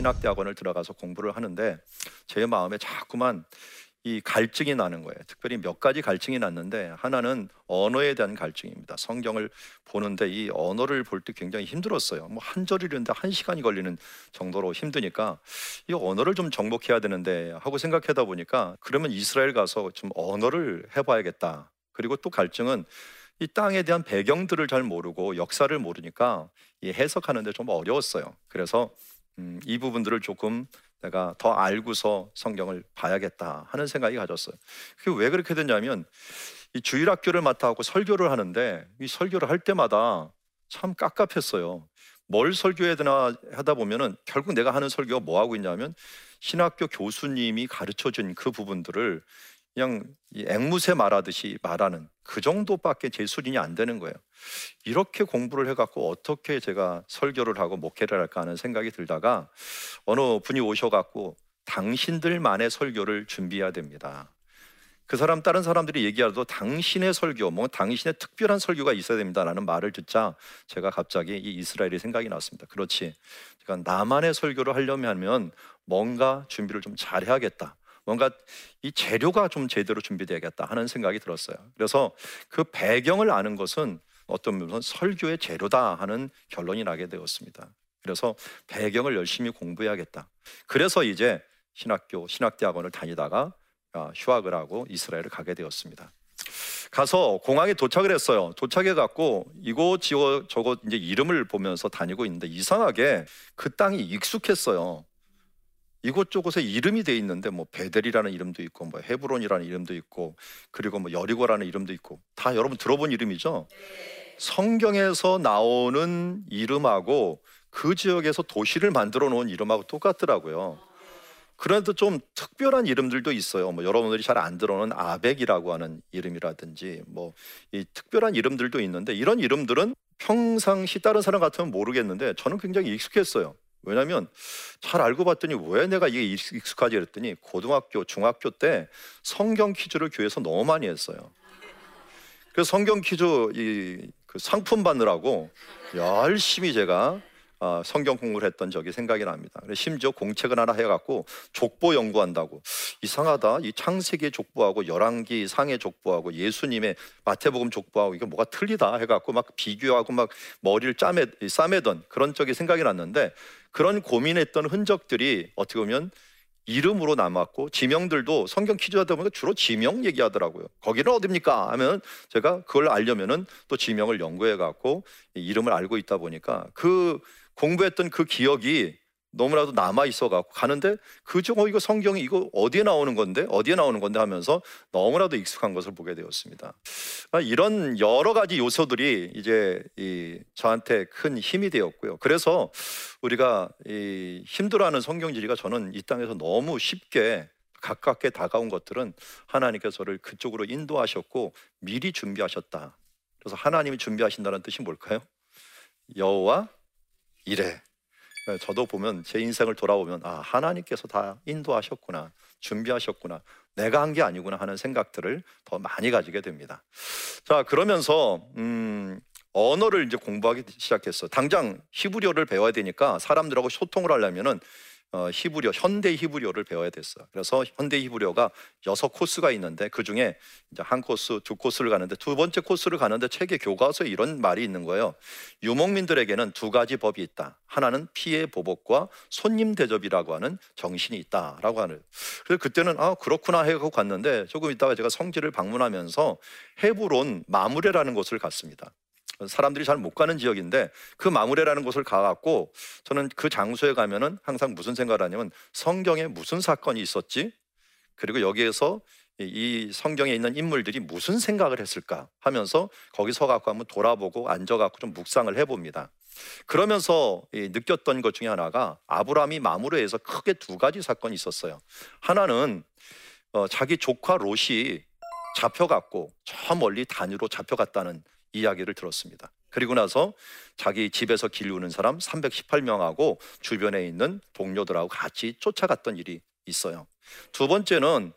신학대학원을 들어가서 공부를 하는데 제 마음에 자꾸만 이 갈증이 나는 거예요. 특별히 몇 가지 갈증이 났는데 하나는 언어에 대한 갈증입니다. 성경을 보는데 이 언어를 볼 때 굉장히 힘들었어요. 뭐 한 절을 읽는데 한 시간이 걸리는 정도로 힘드니까 이 언어를 좀 정복해야 되는데 하고 생각하다 보니까 그러면 이스라엘 가서 좀 언어를 해봐야겠다. 그리고 또 갈증은 이 땅에 대한 배경들을 잘 모르고 역사를 모르니까 이 해석하는데 좀 어려웠어요. 그래서 음, 이 부분들을 조금 내가 더 알고서 성경을 봐야겠다 하는 생각이 가졌어요. 그게 왜 그렇게 됐냐면 이 주일학교를 맡아갖고 설교를 하는데 이 설교를 할 때마다 참 깝깝했어요. 뭘 설교해야 되나 하다 보면은 결국 내가 하는 설교가 뭐 하고 있냐면 신학교 교수님이 가르쳐 준 그 부분들을 그냥 앵무새 말하듯이 말하는 그 정도밖에 제 수준이 안 되는 거예요. 이렇게 공부를 해갖고 어떻게 제가 설교를 하고 목회를 할까 하는 생각이 들다가 어느 분이 오셔갖고 당신들만의 설교를 준비해야 됩니다. 그 사람 다른 사람들이 얘기하도 당신의 설교, 뭐 당신의 특별한 설교가 있어야 됩니다라는 말을 듣자 제가 갑자기 이 이스라엘이 생각이 났습니다. 그렇지, 제가 나만의 설교를 하려면 뭔가 준비를 좀 잘해야겠다. 뭔가 이 재료가 좀 제대로 준비되어야겠다 하는 생각이 들었어요. 그래서 그 배경을 아는 것은 어떤 면에서 설교의 재료다 하는 결론이 나게 되었습니다. 그래서 배경을 열심히 공부해야겠다. 그래서 이제 신학교, 신학대학원을 다니다가 아, 휴학을 하고 이스라엘을 가게 되었습니다. 가서 공항에 도착을 했어요. 도착해 갖고 이곳 저곳 이제 이름을 보면서 다니고 있는데 이상하게 그 땅이 익숙했어요. 이곳저곳에 이름이 돼 있는데 뭐 베델이라는 이름도 있고 뭐 헤브론이라는 이름도 있고 그리고 뭐 여리고라는 이름도 있고 다 여러분 들어본 이름이죠. 성경에서 나오는 이름하고 그 지역에서 도시를 만들어 놓은 이름하고 똑같더라고요. 그런데 좀 특별한 이름들도 있어요. 뭐 여러분들이 잘 안 들어오는 아벡이라고 하는 이름이라든지 뭐 이 특별한 이름들도 있는데 이런 이름들은 평상시 다른 사람 같으면 모르겠는데 저는 굉장히 익숙했어요. 왜냐하면 잘 알고 봤더니 왜 내가 이게 익숙하지 그랬더니 고등학교, 중학교 때 성경 퀴즈를 교회에서 너무 많이 했어요. 그래서 성경 퀴즈 이 그 상품 받느라고 열심히 제가 어, 성경 공부를 했던 적이 생각이 납니다. 심지어 공책을 하나 해갖고 족보 연구한다고 이상하다. 이 창세기의 족보하고 열왕기 상의 족보하고 예수님의 마태복음 족보하고 이게 뭐가 틀리다 해갖고 막 비교하고 막 머리를 짜매 싸매던 그런 적이 생각이 났는데 그런 고민했던 흔적들이 어떻게 보면 이름으로 남았고 지명들도 성경 퀴즈 하다 보니까 주로 지명 얘기하더라고요. 거기는 어딥니까? 하면 제가 그걸 알려면은 또 지명을 연구해 갖고 이름을 알고 있다 보니까 그 공부했던 그 기억이 너무나도 남아 있어 갖고 가는데 그중 어 이거 성경이 이거 어디에 나오는 건데 어디에 나오는 건데 하면서 너무나도 익숙한 것을 보게 되었습니다. 아, 이런 여러 가지 요소들이 이제 이 저한테 큰 힘이 되었고요. 그래서 우리가 이 힘들어하는 성경 지리가 저는 이 땅에서 너무 쉽게 가깝게 다가온 것들은 하나님께서 저를 그쪽으로 인도하셨고 미리 준비하셨다. 그래서 하나님이 준비하신다는 뜻이 뭘까요? 여호와 이래 네, 저도 보면 제 인생을 돌아보면 아 하나님께서 다 인도하셨구나 준비하셨구나 내가 한 게 아니구나 하는 생각들을 더 많이 가지게 됩니다. 자 그러면서 음, 언어를 이제 공부하기 시작했어. 당장 히브리어를 배워야 되니까 사람들하고 소통을 하려면은 어, 히브리어, 현대 히브리어를 배워야 됐어요. 그래서 현대 히브리어가 여섯 코스가 있는데 그 중에 이제 한 코스, 두 코스를 가는데 두 번째 코스를 가는데 책의 교과서에 이런 말이 있는 거예요. 유목민들에게는 두 가지 법이 있다. 하나는 피해 보복과 손님 대접이라고 하는 정신이 있다라고 하는. 그래서 그때는 아 그렇구나 해고 갔는데 조금 있다가 제가 성지를 방문하면서 헤브론 마무레라는 곳을 갔습니다. 사람들이 잘 못 가는 지역인데 그 마무레라는 곳을 가갖고 저는 그 장소에 가면은 항상 무슨 생각을 하냐면 성경에 무슨 사건이 있었지? 그리고 여기에서 이 성경에 있는 인물들이 무슨 생각을 했을까 하면서 거기 서갖고 한번 돌아보고 앉아갖고 좀 묵상을 해봅니다. 그러면서 느꼈던 것 중에 하나가 아브라함이 마무리에서 크게 두 가지 사건이 있었어요. 하나는 어, 자기 조카 롯이 잡혀갔고 저 멀리 단위로 잡혀갔다는 이야기를 들었습니다. 그리고 나서 자기 집에서 기르는 사람 318명하고 주변에 있는 동료들하고 같이 쫓아갔던 일이 있어요. 두 번째는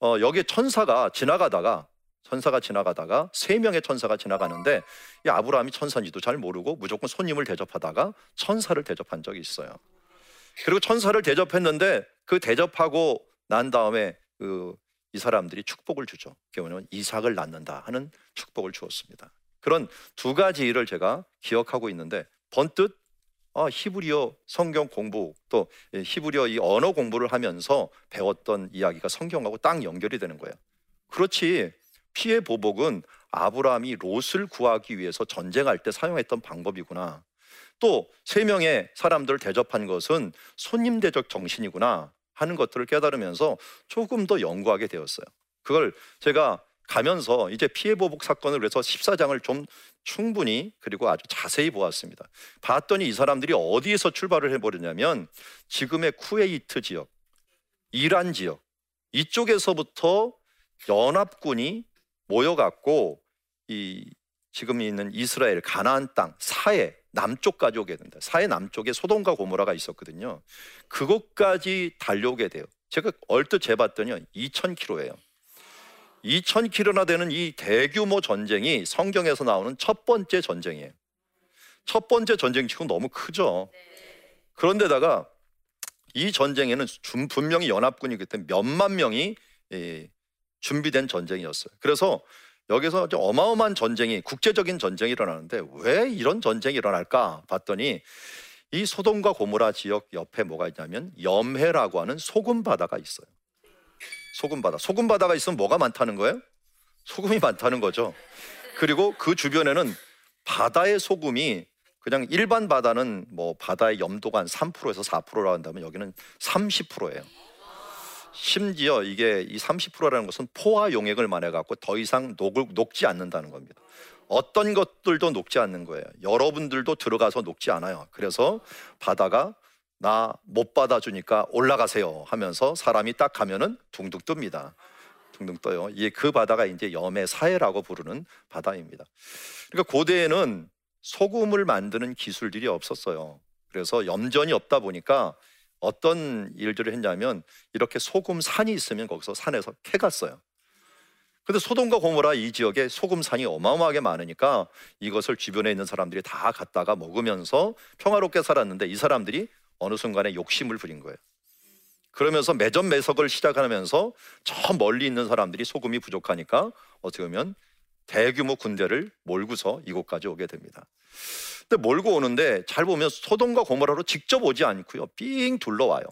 어, 여기 천사가 지나가다가 천사가 지나가다가 세 명의 천사가 지나가는데 이 아브라함이 천사인지도 잘 모르고 무조건 손님을 대접하다가 천사를 대접한 적이 있어요. 그리고 천사를 대접했는데 그 대접하고 난 다음에 그 이 사람들이 축복을 주죠. 그러면 이삭을 낳는다 하는 축복을 주었습니다. 그런 두 가지 일을 제가 기억하고 있는데 번뜩 아, 히브리어 성경 공부 또 히브리어 이 언어 공부를 하면서 배웠던 이야기가 성경하고 딱 연결이 되는 거예요. 그렇지 피해 보복은 아브라함이 롯을 구하기 위해서 전쟁할 때 사용했던 방법이구나. 또 세 명의 사람들을 대접한 것은 손님 대접 정신이구나 하는 것들을 깨달으면서 조금 더 연구하게 되었어요. 그걸 제가 가면서 이제 피해 보복 사건을 그래서 14장을 좀 충분히 그리고 아주 자세히 보았습니다. 봤더니 이 사람들이 어디에서 출발을 해버렸냐면 지금의 쿠웨이트 지역, 이란 지역 이쪽에서부터 연합군이 모여갖고 이 지금 있는 이스라엘 가나안 땅 사해 남쪽까지 오게 된다. 사해 남쪽에 소돔과 고모라가 있었거든요. 그곳까지 달려오게 돼요. 제가 얼뜻 재봤더니 2,000km예요. 2,000km나 되는 이 대규모 전쟁이 성경에서 나오는 첫 번째 전쟁이에요. 첫 번째 전쟁 치고 너무 크죠. 그런데다가 이 전쟁에는 분명히 연합군이기 때문에 몇만 명이 준비된 전쟁이었어요. 그래서 여기서 어마어마한 전쟁이 국제적인 전쟁이 일어나는데 왜 이런 전쟁이 일어날까 봤더니 이 소돔과 고모라 지역 옆에 뭐가 있냐면 염해라고 하는 소금 바다가 있어요. 소금 바다. 소금 바다가 있으면 뭐가 많다는 거예요? 소금이 많다는 거죠. 그리고 그 주변에는 바다의 소금이 그냥 일반 바다는 뭐 바다의 염도가 한 3%에서 4%라 한다면 여기는 30%예요. 심지어 이게 이 30%라는 것은 포화 용액을 말해 갖고 더 이상 녹을, 녹지 않는다는 겁니다. 어떤 것들도 녹지 않는 거예요. 여러분들도 들어가서 녹지 않아요. 그래서 바다가 나 못 받아주니까 올라가세요 하면서 사람이 딱 가면은 둥둥 뜹니다. 둥둥 떠요. 이게 그 바다가 이제 염의 사해라고 부르는 바다입니다. 그러니까 고대에는 소금을 만드는 기술들이 없었어요. 그래서 염전이 없다 보니까 어떤 일들을 했냐면 이렇게 소금 산이 있으면 거기서 산에서 캐갔어요. 근데 소돔과 고모라 이 지역에 소금산이 어마어마하게 많으니까 이것을 주변에 있는 사람들이 다 갖다가 먹으면서 평화롭게 살았는데 이 사람들이 어느 순간에 욕심을 부린 거예요. 그러면서 매점 매석을 시작하면서 저 멀리 있는 사람들이 소금이 부족하니까 어떻게 보면 대규모 군대를 몰고서 이곳까지 오게 됩니다. 근데 몰고 오는데 잘 보면 소돔과 고모라로 직접 오지 않고요. 삥 둘러와요.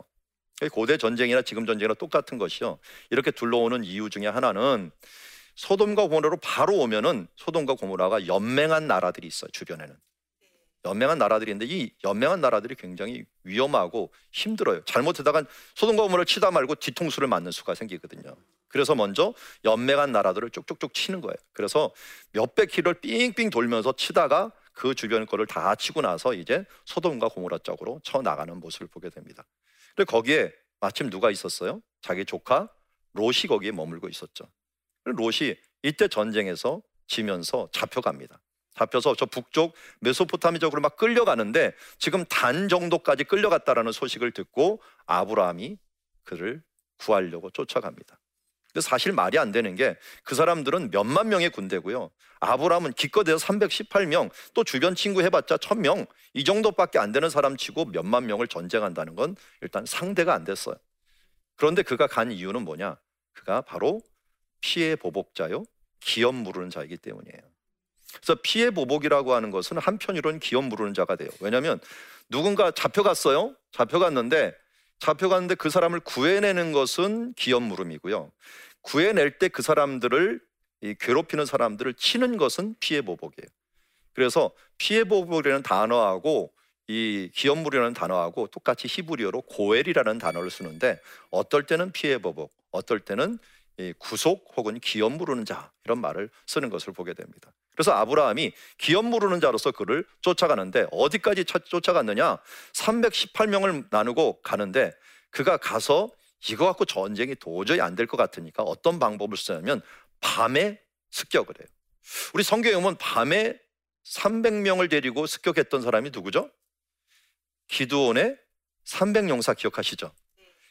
고대 전쟁이나 지금 전쟁이나 똑같은 것이요. 이렇게 둘러오는 이유 중에 하나는 소돔과 고모라로 바로 오면은 소돔과 고모라가 연맹한 나라들이 있어요. 주변에는. 연맹한 나라들인데 이 연맹한 나라들이 굉장히 위험하고 힘들어요. 잘못하다가 소돔과 고모라를 치다 말고 뒤통수를 맞는 수가 생기거든요. 그래서 먼저 연맹한 나라들을 쭉쭉쭉 치는 거예요. 그래서 몇백 킬로를 삥삥 돌면서 치다가 그 주변 거를 다 치고 나서 이제 소돔과 고모라 쪽으로 쳐 나가는 모습을 보게 됩니다. 근데 거기에 마침 누가 있었어요? 자기 조카 롯이 거기에 머물고 있었죠. 롯이 이때 전쟁에서 지면서 잡혀갑니다. 잡혀서 저 북쪽 메소포타미 쪽으로 막 끌려가는데 지금 단 정도까지 끌려갔다라는 소식을 듣고 아브라함이 그를 구하려고 쫓아갑니다. 근데 사실 말이 안 되는 게 그 사람들은 몇만 명의 군대고요. 아브라함은 기껏해서 318명, 또 주변 친구 해봤자 1000명 이 정도밖에 안 되는 사람 치고 몇만 명을 전쟁한다는 건 일단 상대가 안 됐어요. 그런데 그가 간 이유는 뭐냐? 그가 바로 피해 보복자요, 기업 무르는 자이기 때문이에요. 그래서 피해 보복이라고 하는 것은 한편으로는 기업 무르는 자가 돼요. 왜냐하면 누군가 잡혀갔어요. 잡혀갔는데 잡혀갔는데 그 사람을 구해내는 것은 기업 무름이고요. 구해낼 때 그 사람들을 괴롭히는 사람들을 치는 것은 피해 보복이에요. 그래서 피해 보복이라는 단어하고 이 기업물이라는 단어하고 똑같이 히브리어로 고엘이라는 단어를 쓰는데 어떨 때는 피해 보복, 어떨 때는 구속 혹은 기업 무르는 자 이런 말을 쓰는 것을 보게 됩니다. 그래서 아브라함이 기업 무르는 자로서 그를 쫓아가는데 어디까지 쫓아갔느냐? 318명을 나누고 가는데 그가 가서 이거 갖고 전쟁이 도저히 안 될 것 같으니까 어떤 방법을 쓰냐면 밤에 습격을 해요. 우리 성경에 보면 밤에 300명을 데리고 습격했던 사람이 누구죠? 기드온의 300용사 기억하시죠?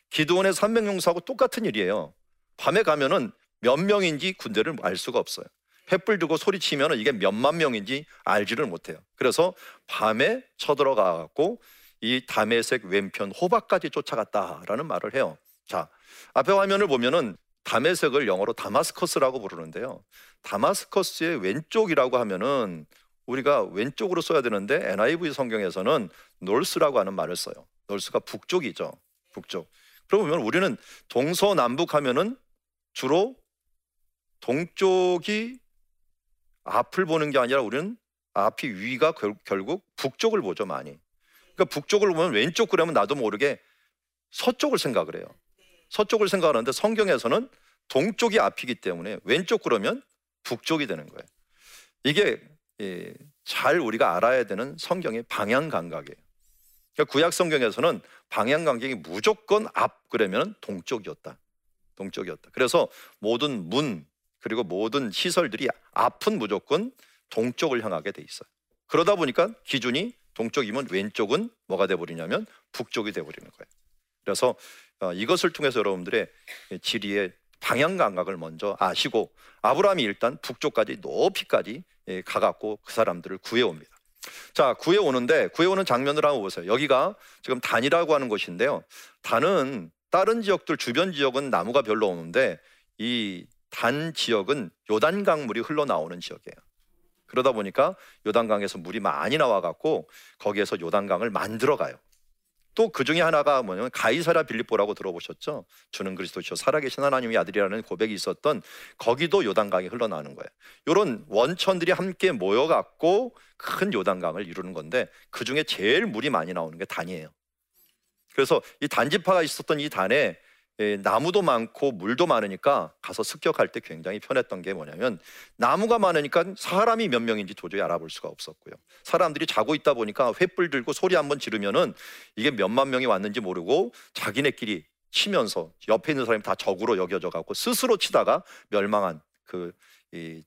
기드온의 300용사하고 똑같은 일이에요. 밤에 가면은 몇 명인지 군대를 알 수가 없어요. 횃불 들고 소리치면 이게 몇만 명인지 알지를 못해요. 그래서 밤에 쳐들어가 갖고 이 다메섹 왼편 호박까지 쫓아갔다라는 말을 해요. 자, 앞에 화면을 보면은 다메섹을 영어로 다마스커스라고 부르는데요. 다마스커스의 왼쪽이라고 하면은 우리가 왼쪽으로 써야 되는데 NIV 성경에서는 놀스라고 하는 말을 써요. 놀스가 북쪽이죠. 북쪽. 그러면 우리는 동서남북 하면은 주로 동쪽이 앞을 보는 게 아니라 우리는 앞이 위가 결국 북쪽을 보죠 많이. 그러니까 북쪽을 보면 왼쪽 그러면 나도 모르게 서쪽을 생각을 해요. 서쪽을 생각하는데 성경에서는 동쪽이 앞이기 때문에 왼쪽 그러면 북쪽이 되는 거예요. 이게 예, 잘 우리가 알아야 되는 성경의 방향 감각이에요. 그러니까 구약 성경에서는 방향 감각이 무조건 앞 그러면 동쪽이었다. 동쪽이었다. 그래서 모든 문 그리고 모든 시설들이 앞은 무조건 동쪽을 향하게 돼 있어요. 그러다 보니까 기준이 동쪽이면 왼쪽은 뭐가 돼 버리냐면 북쪽이 돼 버리는 거예요. 그래서 어, 이것을 통해서 여러분들의 지리의 방향 감각을 먼저 아시고 아브라함이 일단 북쪽까지 높이까지 예, 가갖고 그 사람들을 구해옵니다. 자, 구해오는데 구해오는 장면을 한번 보세요. 여기가 지금 단이라고 하는 곳인데요. 단은 다른 지역들 주변 지역은 나무가 별로 없는데 이 단 지역은 요단강 물이 흘러나오는 지역이에요. 그러다 보니까 요단강에서 물이 많이 나와갖고 거기에서 요단강을 만들어 가요. 또 그 중에 하나가 뭐냐면 가이사라 빌립보라고 들어보셨죠? 주는 그리스도시요 살아계신 하나님의 아들이라는 고백이 있었던 거기도 요단강이 흘러나오는 거예요. 이런 원천들이 함께 모여갖고 큰 요단강을 이루는 건데 그 중에 제일 물이 많이 나오는 게 단이에요. 그래서 이 단지파가 있었던 이 단에 예, 나무도 많고 물도 많으니까 가서 습격할 때 굉장히 편했던 게 뭐냐면 나무가 많으니까 사람이 몇 명인지 도저히 알아볼 수가 없었고요. 사람들이 자고 있다 보니까 횃불 들고 소리 한번 지르면은 이게 몇만 명이 왔는지 모르고 자기네끼리 치면서 옆에 있는 사람이 다 적으로 여겨져 갖고 스스로 치다가 멸망한 그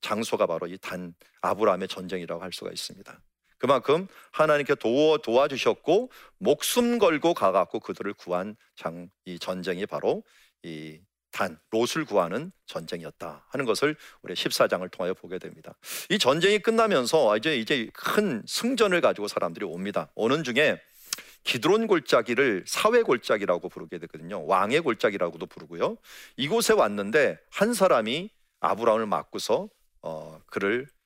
장소가 바로 이 단 아브라함의 전쟁이라고 할 수가 있습니다. 그만큼 하나님께 도와, 도와주셨고 목숨 걸고 가갖고 그들을 구한 장, 이 전쟁이 바로 이 단, 롯을 구하는 전쟁이었다 하는 것을 우리 14장을 통하여 보게 됩니다. 이 전쟁이 끝나면서 이제 이제 큰 승전을 가지고 사람들이 옵니다. 오는 중에 기드론 골짜기를 사회 골짜기라고 부르게 되거든요. 왕의 골짜기라고도 부르고요. 이곳에 왔는데 한 사람이 아브라함을 맞고서 어, 그를 예,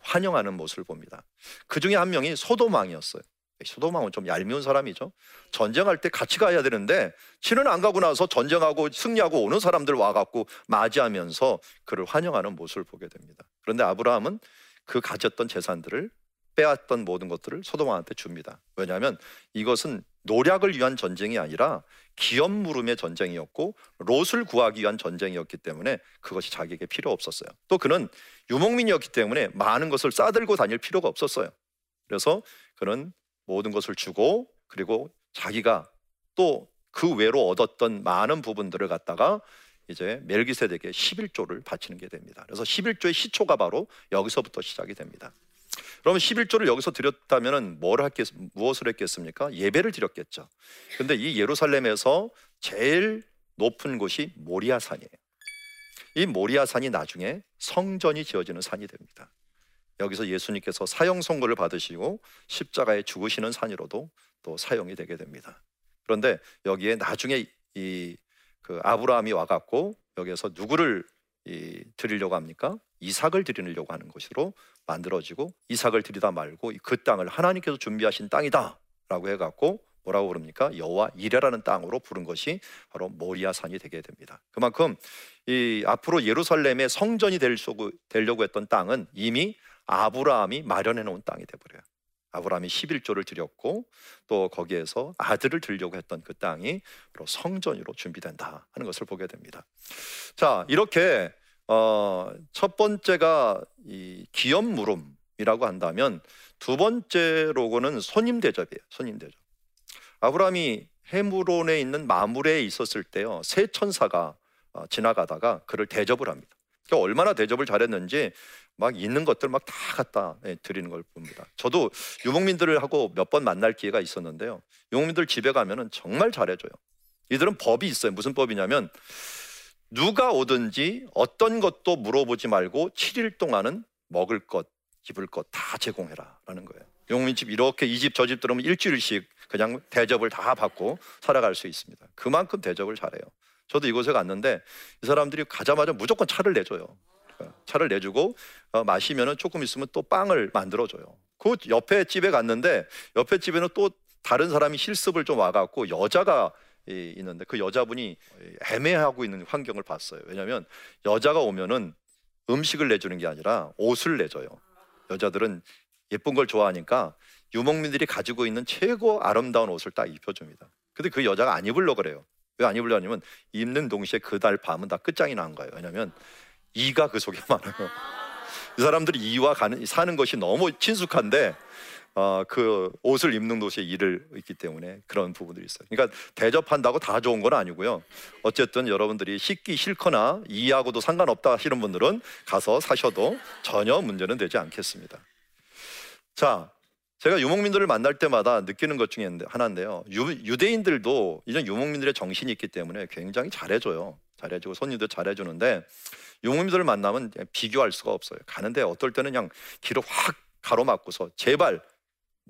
환영하는 모습을 봅니다. 그 중에 한 명이 소돔왕이었어요. 소돔왕은 좀 얄미운 사람이죠. 전쟁할 때 같이 가야 되는데 치는 안 가고 나서 전쟁하고 승리하고 오는 사람들 와갖고 맞이하면서 그를 환영하는 모습을 보게 됩니다. 그런데 아브라함은 그 가졌던 재산들을 빼앗던 모든 것들을 소돔왕한테 줍니다. 왜냐하면 이것은 노략을 위한 전쟁이 아니라 기업 물음의 전쟁이었고 롯을 구하기 위한 전쟁이었기 때문에 그것이 자기에게 필요 없었어요. 또 그는 유목민이었기 때문에 많은 것을 싸들고 다닐 필요가 없었어요. 그래서 그는 모든 것을 주고 그리고 자기가 또 그 외로 얻었던 많은 부분들을 갖다가 이제 멜기세덱에 11조를 바치는 게 됩니다. 그래서 11조의 시초가 바로 여기서부터 시작이 됩니다. 그러면 11조를 여기서 드렸다면 뭘 했겠, 무엇을 했겠습니까? 예배를 드렸겠죠. 근데 이 예루살렘에서 제일 높은 곳이 모리아산이에요. 이 모리아산이 나중에 성전이 지어지는 산이 됩니다. 여기서 예수님께서 사형 선고를 받으시고 십자가에 죽으시는 산으로도 또 사용이 되게 됩니다. 그런데 여기에 나중에 이 그 아브라함이 와갖고 여기에서 누구를 이 드리려고 합니까? 이삭을 드리려고 하는 것으로 만들어지고 이삭을 드리다 말고 그 땅을 하나님께서 준비하신 땅이다라고 해갖고 뭐라고 부릅니까? 여호와 이레라는 땅으로 부른 것이 바로 모리아산이 되게 됩니다. 그만큼 이 앞으로 예루살렘의 성전이 될 수, 되려고 했던 땅은 이미 아브라함이 마련해 놓은 땅이 되버려요. 아브라함이 11조를 드렸고 또 거기에서 아들을 들려고 했던 그 땅이 바로 성전으로 준비된다 하는 것을 보게 됩니다. 자 이렇게 어, 첫 번째가 이 기업 물음이라고 한다면 두 번째로고는 손님 대접이에요. 손님 대접. 아브라함이 헤무론에 있는 마물에 있었을 때요 세 천사가 어, 지나가다가 그를 대접을 합니다. 그러니까 얼마나 대접을 잘했는지 막 있는 것들 막 다 갖다 예, 드리는 걸 봅니다. 저도 유목민들을 하고 몇 번 만날 기회가 있었는데요. 유목민들 집에 가면은 정말 잘해줘요. 이들은 법이 있어요. 무슨 법이냐면 누가 오든지 어떤 것도 물어보지 말고 7일 동안은 먹을 것, 입을 것 다 제공해라 라는 거예요. 유목민 집 이렇게 이 집 저 집 들어오면 일주일씩 그냥 대접을 다 받고 살아갈 수 있습니다. 그만큼 대접을 잘해요. 저도 이곳에 갔는데 이 사람들이 가자마자 무조건 차를 내줘요. 차를 내주고 어, 마시면은 조금 있으면 또 빵을 만들어줘요. 그 옆에 집에 갔는데 옆에 집에는 또 다른 사람이 실습을 좀 와갖고 여자가 있는데 그 여자분이 애매하고 있는 환경을 봤어요. 왜냐하면 여자가 오면은 음식을 내주는 게 아니라 옷을 내줘요. 여자들은 예쁜 걸 좋아하니까 유목민들이 가지고 있는 최고 아름다운 옷을 딱 입혀줍니다. 근데 그 여자가 안 입으려 그래요. 왜 안 입으려 하냐면 입는 동시에 그달 밤은 다 끝장이 난 거예요. 왜냐하면 이가 그 속에 많아요. 이 사람들이 이와 가는, 사는 것이 너무 친숙한데 어, 그 옷을 입는 곳에 일을 있기 때문에 그런 부분들이 있어요. 그러니까 대접한다고 다 좋은 건 아니고요. 어쨌든 여러분들이 씻기 싫거나 이하고도 상관없다 하시는 분들은 가서 사셔도 전혀 문제는 되지 않겠습니다. 자, 제가 유목민들을 만날 때마다 느끼는 것 중에 하나인데요. 유, 대인들도 이런 유목민들의 정신이 있기 때문에 굉장히 잘해줘요. 잘해주고 손님도 잘해주는데 유목민들을 만나면 비교할 수가 없어요. 가는데 어떨 때는 그냥 길을 확 가로막고서 제발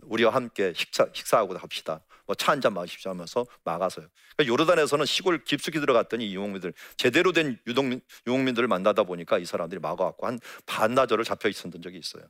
우리와 함께 식사, 식사하고 합시다. 뭐 차 한 잔 마십시오 하면서 막아서요. 그러니까 요르단에서는 시골 깊숙이 들어갔더니 유목민들 제대로 된 유동민, 유목민들을 만나다 보니까 이 사람들이 막아갖고 한 반나절을 잡혀 있었던 적이 있어요.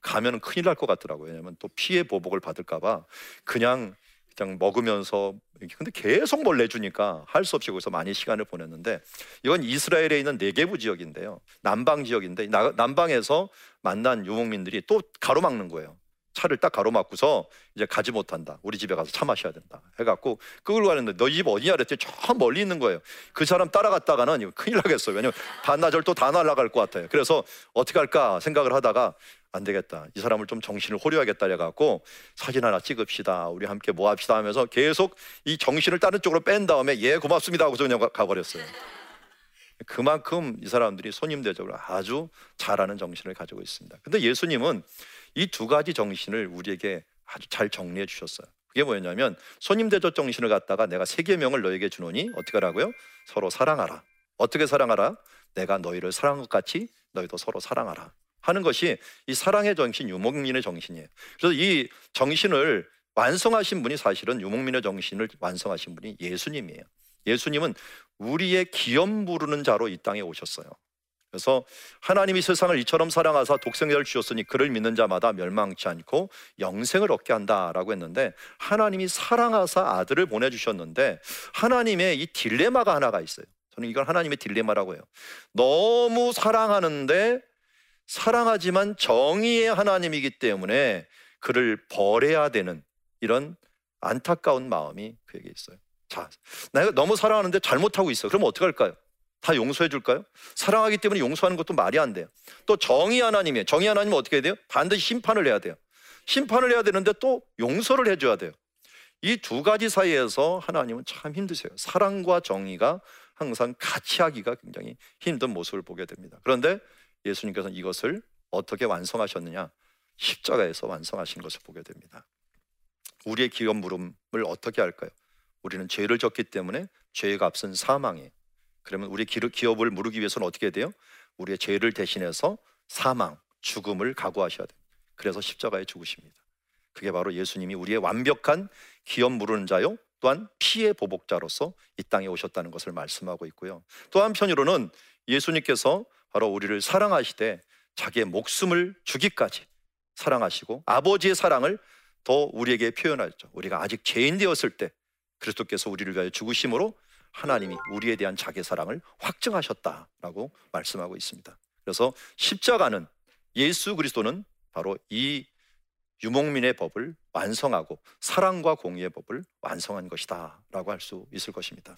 가면 큰일 날 것 같더라고요. 왜냐하면 또 피해 보복을 받을까봐 그냥 그냥 먹으면서 근데 계속 뭘 내주니까 할 수 없이 거기서 많이 시간을 보냈는데 이건 이스라엘에 있는 네개부 지역인데요. 남방 지역인데 남방에서 만난 유목민들이 또 가로막는 거예요. 차를 딱 가로막고서 이제 가지 못한다. 우리 집에 가서 차 마셔야 된다. 해갖고 그걸 가는데 너 집 어디냐 그랬더니 저 멀리 있는 거예요. 그 사람 따라갔다가는 이거 큰일 나겠어요. 왜냐면 반나절 또 다 날아갈 것 같아요. 그래서 어떻게 할까 생각을 하다가 안 되겠다. 이 사람을 좀 정신을 호려야겠다 해갖고 사진 하나 찍읍시다. 우리 함께 뭐 합시다 하면서 계속 이 정신을 다른 쪽으로 뺀 다음에 예 고맙습니다 하고 그냥 가버렸어요. 그만큼 이 사람들이 손님 대접을 아주 잘하는 정신을 가지고 있습니다. 근데 예수님은 이 두 가지 정신을 우리에게 아주 잘 정리해 주셨어요. 그게 뭐였냐면 손님 대접 정신을 갖다가 내가 세 계명을 너에게 주노니 어떻게 하라고요? 서로 사랑하라. 어떻게 사랑하라? 내가 너희를 사랑한 것 같이 너희도 서로 사랑하라. 하는 것이 이 사랑의 정신, 유목민의 정신이에요. 그래서 이 정신을 완성하신 분이 사실은 유목민의 정신을 완성하신 분이 예수님이에요. 예수님은 우리의 기염 부르는 자로 이 땅에 오셨어요. 그래서 하나님이 세상을 이처럼 사랑하사 독생자를 주셨으니 그를 믿는 자마다 멸망치 않고 영생을 얻게 한다라고 했는데 하나님이 사랑하사 아들을 보내주셨는데 하나님의 이 딜레마가 하나가 있어요. 저는 이걸 하나님의 딜레마라고 해요. 너무 사랑하는데 사랑하지만 정의의 하나님이기 때문에 그를 버려야 되는 이런 안타까운 마음이 그에게 있어요. 자, 내가 너무 사랑하는데 잘못하고 있어. 그럼 어떻게 할까요? 다 용서해 줄까요? 사랑하기 때문에 용서하는 것도 말이 안 돼요. 또 정의 하나님이에요. 정의 하나님은 어떻게 해야 돼요? 반드시 심판을 해야 돼요. 심판을 해야 되는데 또 용서를 해줘야 돼요. 이 두 가지 사이에서 하나님은 참 힘드세요. 사랑과 정의가 항상 같이 하기가 굉장히 힘든 모습을 보게 됩니다. 그런데 예수님께서는 이것을 어떻게 완성하셨느냐? 십자가에서 완성하신 것을 보게 됩니다. 우리의 기업 물음을 어떻게 할까요? 우리는 죄를 졌기 때문에 죄의 값은 사망이에요. 그러면 우리 기업을 무르기 위해서는 어떻게 돼요? 우리의 죄를 대신해서 사망, 죽음을 각오하셔야 돼요. 그래서 십자가에 죽으십니다. 그게 바로 예수님이 우리의 완벽한 기업 무르는 자요 또한 피의 보복자로서 이 땅에 오셨다는 것을 말씀하고 있고요. 또 한편으로는 예수님께서 바로 우리를 사랑하시되 자기의 목숨을 주기까지 사랑하시고 아버지의 사랑을 더 우리에게 표현하죠. 우리가 아직 죄인 되었을 때 그리스도께서 우리를 위하여 죽으심으로 하나님이 우리에 대한 자기 사랑을 확증하셨다라고 말씀하고 있습니다. 그래서 십자가는 예수 그리스도는 바로 이 유목민의 법을 완성하고 사랑과 공의의 법을 완성한 것이다라고 할 수 있을 것입니다.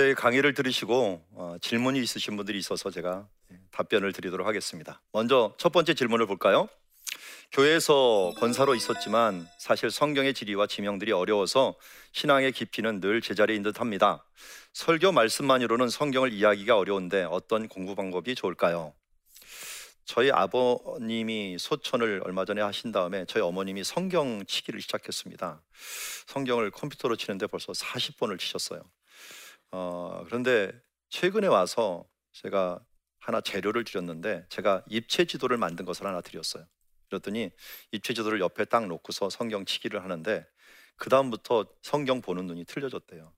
제 강의를 들으시고 어, 질문이 있으신 분들이 있어서 제가 예, 답변을 드리도록 하겠습니다. 먼저 첫 번째 질문을 볼까요? 교회에서 권사로 있었지만 사실 성경의 지리와 지명들이 어려워서 신앙의 깊이는 늘 제자리인 듯 합니다. 설교 말씀만으로는 성경을 이해하기가 어려운데 어떤 공부 방법이 좋을까요? 저희 아버님이 소천을 얼마 전에 하신 다음에 저희 어머님이 성경 치기를 시작했습니다. 성경을 컴퓨터로 치는데 벌써 40번을 치셨어요. 어, 그런데 최근에 와서 제가 하나 재료를 드렸는데 제가 입체 지도를 만든 것을 하나 드렸어요. 그랬더니 입체 지도를 옆에 딱 놓고서 성경 치기를 하는데 그 다음부터 성경 보는 눈이 틀려졌대요.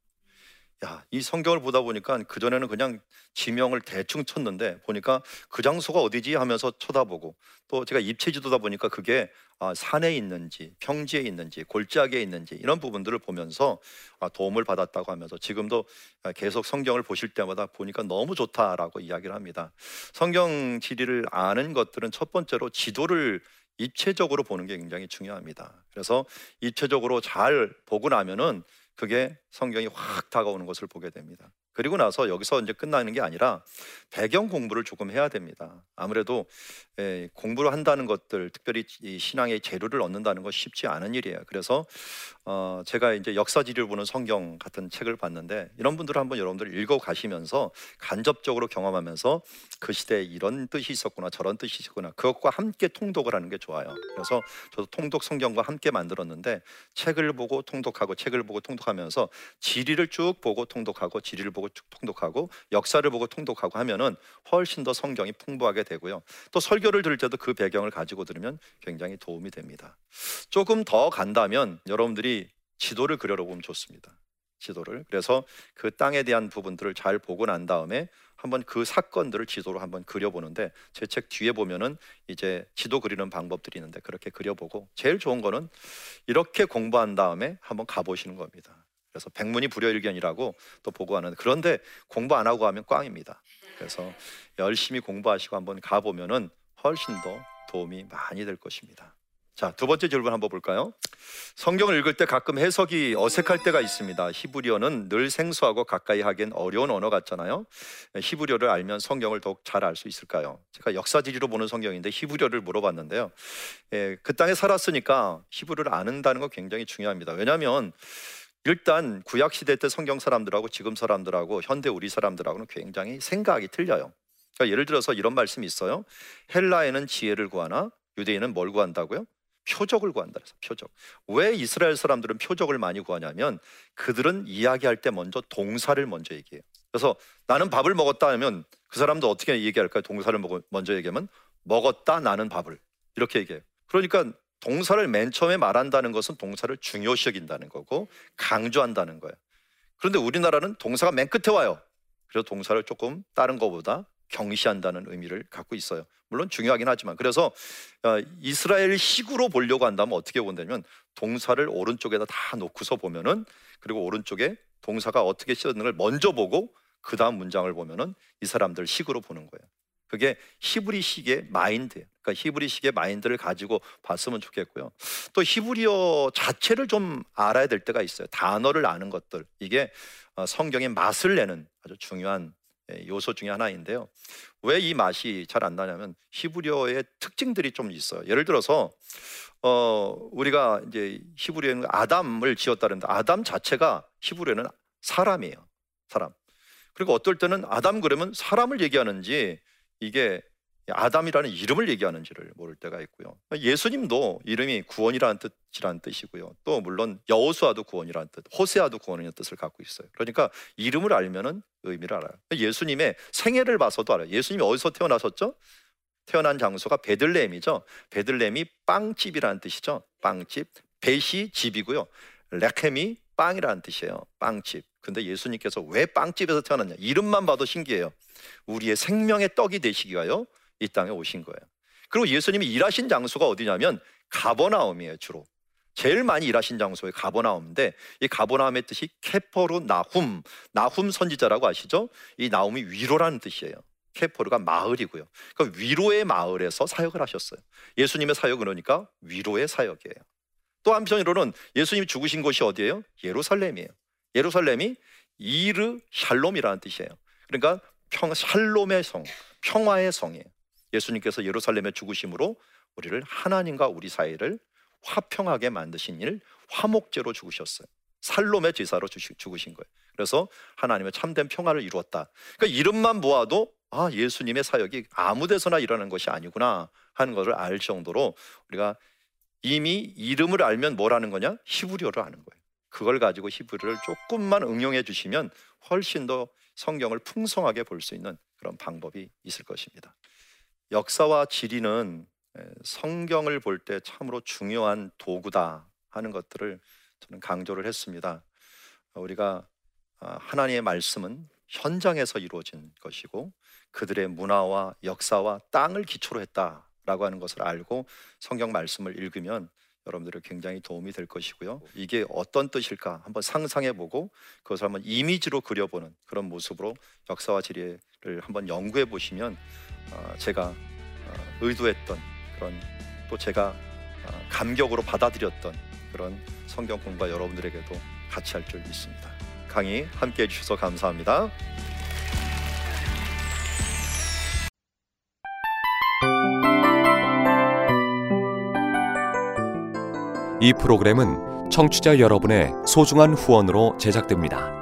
야, 이 성경을 보다 보니까 그전에는 그냥 지명을 대충 쳤는데 보니까 그 장소가 어디지 하면서 쳐다보고 또 제가 입체 지도다 보니까 그게 아, 산에 있는지 평지에 있는지 골짜기에 있는지 이런 부분들을 보면서 아, 도움을 받았다고 하면서 지금도 계속 성경을 보실 때마다 보니까 너무 좋다라고 이야기를 합니다. 성경 지리를 아는 것들은 첫 번째로 지도를 입체적으로 보는 게 굉장히 중요합니다. 그래서 입체적으로 잘 보고 나면은 그게 성경이 확 다가오는 것을 보게 됩니다. 그리고 나서 여기서 이제 끝나는 게 아니라 배경 공부를 조금 해야 됩니다. 아무래도 예, 공부를 한다는 것들, 특별히 신앙의 재료를 얻는다는 것 쉽지 않은 일이에요. 그래서 어, 제가 이제 역사지를 보는 성경 같은 책을 봤는데 이런 분들을 한번 여러분들 읽어 가시면서 간접적으로 경험하면서 그 시대에 이런 뜻이 있었구나, 저런 뜻이 있었구나, 그것과 함께 통독을 하는 게 좋아요. 그래서 저도 통독 성경과 함께 만들었는데 책을 보고 통독하고 책을 보고 통독하면서 지리를 쭉 보고 통독하고 지리를 보고 쭉 통독하고 역사를 보고 통독하고 하면은 훨씬 더 성경이 풍부하게 되고요. 또 설 교를 들을 때도 그 배경을 가지고 들으면 굉장히 도움이 됩니다. 조금 더 간다면 여러분들이 지도를 그려보면 좋습니다. 지도를 그래서 그 땅에 대한 부분들을 잘 보고 난 다음에 한번 그 사건들을 지도로 한번 그려보는데 제 책 뒤에 보면은 이제 지도 그리는 방법들이 있는데 그렇게 그려보고 제일 좋은 거는 이렇게 공부한 다음에 한번 가보시는 겁니다. 그래서 백문이 불여일견이라고 또 보고 하는 그런데 공부 안 하고 하면 꽝입니다. 그래서 열심히 공부하시고 한번 가보면은 훨씬 더 도움이 많이 될 것입니다. 자, 두 번째 질문 한번 볼까요? 성경을 읽을 때 가끔 해석이 어색할 때가 있습니다. 히브리어는 늘 생소하고 가까이 하기엔 어려운 언어 같잖아요. 히브리어를 알면 성경을 더욱 잘 알 수 있을까요? 제가 역사지리로 보는 성경인데 히브리어를 물어봤는데요. 예, 그 땅에 살았으니까 히브리어를 아는다는 거 굉장히 중요합니다. 왜냐하면 일단 구약 시대 때 성경 사람들하고 지금 사람들하고 현대 우리 사람들하고는 굉장히 생각이 틀려요. 그러니까 예를 들어서 이런 말씀이 있어요. 헬라에는 지혜를 구하나 유대인은 뭘 구한다고요? 표적을 구한다 그래서 표적. 왜 이스라엘 사람들은 표적을 많이 구하냐면 그들은 이야기할 때 먼저 동사를 먼저 얘기해요. 그래서 나는 밥을 먹었다 하면 그 사람도 어떻게 얘기할까요? 동사를 먼저 얘기하면 먹었다 나는 밥을 이렇게 얘기해요. 그러니까 동사를 맨 처음에 말한다는 것은 동사를 중요시 여긴다는 거고 강조한다는 거예요. 그런데 우리나라는 동사가 맨 끝에 와요. 그래서 동사를 조금 다른 것보다 경시한다는 의미를 갖고 있어요. 물론 중요하긴 하지만 그래서 어, 이스라엘 식으로 보려고 한다면 어떻게 본다면 동사를 오른쪽에다 다 놓고서 보면은 그리고 오른쪽에 동사가 어떻게 쓰는 걸 먼저 보고 그 다음 문장을 보면은 이 사람들 식으로 보는 거예요. 그게 히브리식의 마인드예요. 그러니까 히브리식의 마인드를 가지고 봤으면 좋겠고요. 또 히브리어 자체를 좀 알아야 될 때가 있어요. 단어를 아는 것들 이게 어, 성경의 맛을 내는 아주 중요한 예, 요소 중에 하나인데요. 왜 이 맛이 잘 안 나냐면 히브리어의 특징들이 좀 있어요. 예를 들어서 어, 우리가 이제 히브리어는 아담을 지었다는데 아담 자체가 히브리어는 사람이에요. 사람. 그리고 어떨 때는 아담 그러면 사람을 얘기하는지 이게 아담이라는 이름을 얘기하는지를 모를 때가 있고요. 예수님도 이름이 구원이라는 뜻이라는 뜻이고요. 또 물론 여호수아도 구원이라는 뜻, 호세아도 구원이라는 뜻을 갖고 있어요. 그러니까 이름을 알면은 의미를 알아요. 예수님의 생애를 봐서도 알아요. 예수님이 어디서 태어나셨죠? 태어난 장소가 베들레헴이죠. 베들레헴이 빵집이라는 뜻이죠. 빵집. 벳이 집이고요. 레켐이 빵이라는 뜻이에요. 빵집. 근데 예수님께서 왜 빵집에서 태어났냐? 이름만 봐도 신기해요. 우리의 생명의 떡이 되시기 위하여 이 땅에 오신 거예요. 그리고 예수님이 일하신 장소가 어디냐면 가버나움이에요, 주로. 제일 많이 일하신 장소가 가버나움인데 이 가버나움의 뜻이 케퍼루 나훔, 나훔 선지자라고 아시죠? 이 나움이 위로라는 뜻이에요. 케퍼르가 마을이고요. 그 위로의 마을에서 사역을 하셨어요. 예수님의 사역은 그러니까 위로의 사역이에요. 또 한편으로는 예수님이 죽으신 곳이 어디예요? 예루살렘이에요. 예루살렘이 이르 샬롬이라는 뜻이에요. 그러니까 평 샬롬의 성, 평화의 성이에요. 예수님께서 예루살렘에 죽으심으로 우리를 하나님과 우리 사이를 화평하게 만드신 일 화목제로 죽으셨어요. 살롬의 제사로 죽으신 거예요. 그래서 하나님의 참된 평화를 이루었다. 그러니까 이름만 모아도 아 예수님의 사역이 아무데서나 일어나는 것이 아니구나 하는 것을 알 정도로 우리가 이미 이름을 알면 뭐라는 거냐? 히브리어를 아는 거예요. 그걸 가지고 히브리를 조금만 응용해 주시면 훨씬 더 성경을 풍성하게 볼 수 있는 그런 방법이 있을 것입니다. 역사와 지리는 성경을 볼 때 참으로 중요한 도구다 하는 것들을 저는 강조를 했습니다. 우리가 아, 하나님의 말씀은 현장에서 이루어진 것이고 그들의 문화와 역사와 땅을 기초로 했다라고 하는 것을 알고 성경 말씀을 읽으면 여러분들이 굉장히 도움이 될 것이고요. 이게 어떤 뜻일까 한번 상상해 보고 그것을 한번 이미지로 그려보는 그런 모습으로 역사와 지리를 한번 연구해 보시면 아, 제가 아, 의도했던 그런 또 제가 감격으로 받아들였던 그런 성경 공부가 여러분들에게도 같이 할 줄 믿습니다. 강의 함께 해주셔서 감사합니다. 이 프로그램은 청취자 여러분의 소중한 후원으로 제작됩니다.